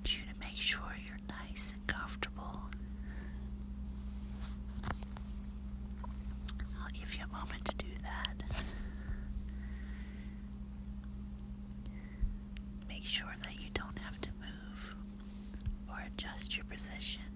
want you to make sure you're nice and comfortable. I'll give you a moment to do that. Make sure that you don't have to move or adjust your position.